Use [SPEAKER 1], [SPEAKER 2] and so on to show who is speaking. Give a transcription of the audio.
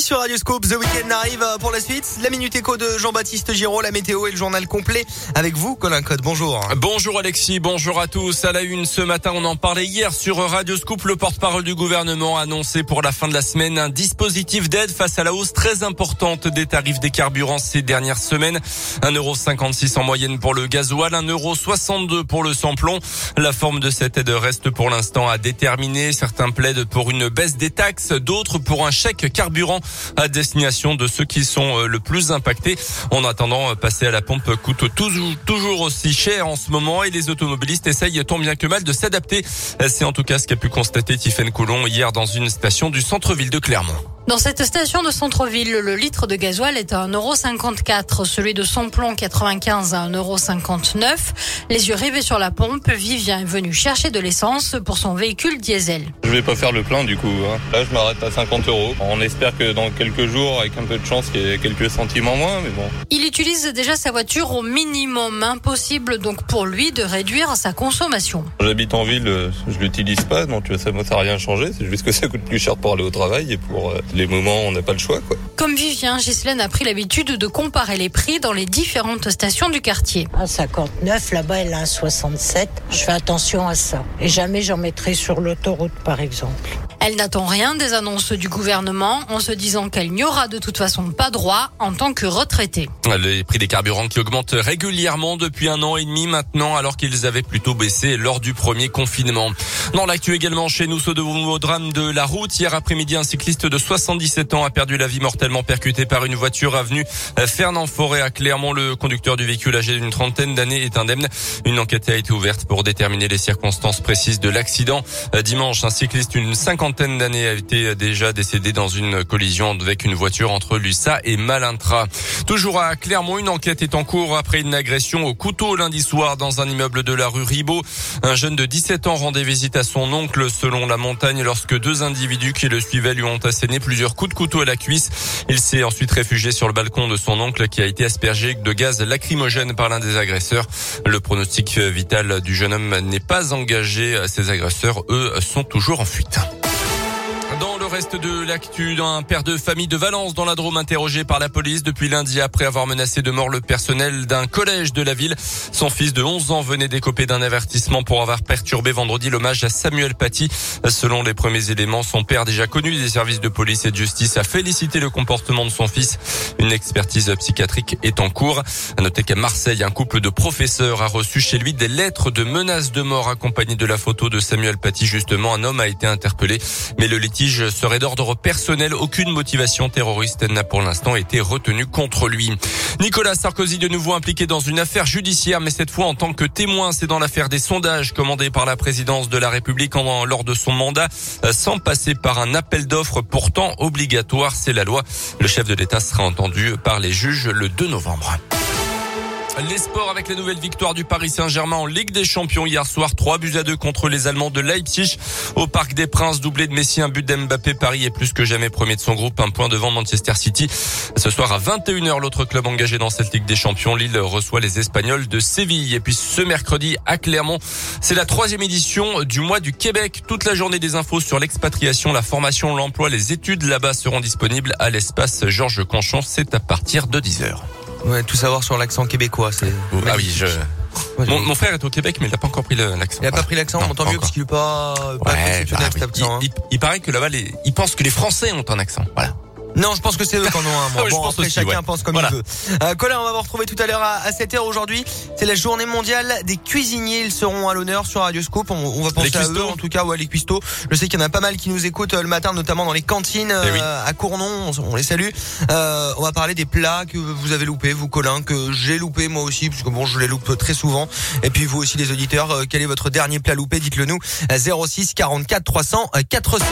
[SPEAKER 1] sur The Weekend arrive pour la suite. La Minute de Jean-Baptiste Giraud, la météo et le journal complet avec vous, Colin Code. Bonjour.
[SPEAKER 2] Bonjour Alexis, bonjour à tous. À la une ce matin, on en parlait hier sur Radio Scoop. Le porte-parole du gouvernement a annoncé pour la fin de la semaine un dispositif d'aide face à la hausse très importante des tarifs des carburants ces dernières semaines. 1,56€ en moyenne pour le gasoil, 1,62€ pour le samplon. La forme de cette aide reste pour l'instant à déterminer. Certains plaident pour une baisse des taxes, d'autres pour un chèque carburant carburant à destination de ceux qui sont euh, le plus impactés. En attendant, euh, passer à la pompe coûte toujours aussi cher en ce moment et les automobilistes essayent tant bien que mal de s'adapter. C'est en tout cas ce qu'a pu constater Tiffaine Coulon hier dans une station du centre-ville de Clermont.
[SPEAKER 3] Dans cette station de centre-ville, le litre de gasoil est à 1,54€, celui de samplon 95 à 1,59€. Les yeux rivés sur la pompe, Vivien est venu chercher de l'essence pour son véhicule diesel.
[SPEAKER 4] Je vais pas faire le plein du coup. Hein. Là, je m'arrête à 50 euros. On espère que dans quelques jours, avec un peu de chance, il y ait quelques centimes en moins, mais bon.
[SPEAKER 3] Il utilise déjà sa voiture au minimum. Impossible donc pour lui de réduire sa consommation.
[SPEAKER 4] J'habite en ville, je l'utilise pas, donc ça n'a rien changé. C'est juste que ça coûte plus cher pour aller au travail et pour euh, les moments, on n'a pas le choix. Quoi.
[SPEAKER 3] Comme Vivien, Ghislaine a pris l'habitude de comparer les prix dans les différentes stations du quartier.
[SPEAKER 5] À 59, là-bas, elle a un 67. Je fais attention à ça. Et jamais j'en mettrai sur l'autoroute, par exemple.
[SPEAKER 3] Elle n'attend rien des annonces du gouvernement en se disant qu'elle n'y aura de toute façon pas droit en tant que retraitée.
[SPEAKER 2] Les prix des carburants qui augmentent régulièrement depuis un an et demi maintenant alors qu'ils avaient plutôt baissé lors du premier confinement. Dans l'actu également chez nous, ce nouveau drame de la route. Hier après-midi, un cycliste de 77 ans a perdu la vie mortellement percuté par une voiture avenue Fernand-Forêt à Clermont. Le conducteur du véhicule âgé d'une trentaine d'années est indemne. Une enquête a été ouverte pour déterminer les circonstances précises de l'accident. Dimanche, un cycliste d'une cinquantaine d'années a été déjà décédé dans une collision avec une voiture entre Lussa et Malintra. Toujours à Clermont, une enquête est en cours après une agression au couteau lundi soir dans un immeuble de la rue Ribot. Un jeune de 17 ans rendait visite à son oncle selon la montagne lorsque deux individus qui le suivaient lui ont asséné plusieurs coups de couteau à la cuisse. Il s'est ensuite réfugié sur le balcon de son oncle qui a été aspergé de gaz lacrymogène par l'un des agresseurs. Le pronostic vital du jeune homme n'est pas engagé. Ses agresseurs, eux, sont toujours en fuite reste de l'actu d'un père de famille de Valence dans la Drôme interrogé par la police depuis lundi après avoir menacé de mort le personnel d'un collège de la ville. Son fils de 11 ans venait d'écoper d'un avertissement pour avoir perturbé vendredi l'hommage à Samuel Paty. Selon les premiers éléments, son père déjà connu des services de police et de justice a félicité le comportement de son fils. Une expertise psychiatrique est en cours. À noter qu'à Marseille, un couple de professeurs a reçu chez lui des lettres de menaces de mort accompagnées de la photo de Samuel Paty. Justement, un homme a été interpellé, mais le litige serait d'ordre personnel. Aucune motivation terroriste n'a pour l'instant été retenue contre lui. Nicolas Sarkozy de nouveau impliqué dans une affaire judiciaire, mais cette fois en tant que témoin. C'est dans l'affaire des sondages commandés par la présidence de la République lors de son mandat, euh, sans passer par un appel d'offres pourtant obligatoire. C'est la loi. Le chef de l'État sera entendu par les juges le 2 novembre. Les sports avec la nouvelle victoire du Paris Saint-Germain en Ligue des Champions hier soir. 3 buts à 2 contre les Allemands de Leipzig. Au Parc des Princes, doublé de Messi, un but d'Mbappé. Paris est plus que jamais premier de son groupe. Un point devant Manchester City. Ce soir à 21h, l'autre club engagé dans cette Ligue des Champions, Lille, reçoit les Espagnols de Séville. Et puis ce mercredi à Clermont, c'est la troisième édition du mois du Québec. Toute la journée des infos sur l'expatriation, la formation, l'emploi, les études là-bas seront disponibles à l'espace Georges Conchon. C'est à partir de 10h.
[SPEAKER 1] Ouais, tout savoir sur l'accent québécois, c'est.
[SPEAKER 2] Ah oui, je. mon, frère est au Québec, mais il n'a pas encore pris l'accent.
[SPEAKER 1] Il n'a pas pris l'accent, on entend mieux parce qu'il n'est pas, pas ouais, bah.
[SPEAKER 2] Il, il, paraît que là-bas, il pense que les Français ont un accent. Voilà.
[SPEAKER 1] Non, je pense que c'est eux qui en ont un. Moi. bon, après, chacun pense comme il veut. Euh, Colin, on va vous retrouver tout à l'heure à, 7h aujourd'hui. C'est la journée mondiale des cuisiniers. Ils seront à l'honneur sur Radio Scoop. On, va penser à eux, en tout cas, ou à les cuistots. Je sais qu'il y en a pas mal qui nous écoutent euh, le matin, notamment dans les cantines eh euh, à Cournon. On, les salue. Euh, on va parler des plats que vous avez loupés, vous, Colin, que j'ai loupé moi aussi, puisque bon, je les loupe très souvent. Et puis vous aussi, les auditeurs, quel est votre dernier plat loupé? Dites-le nous. 06 44 300 400.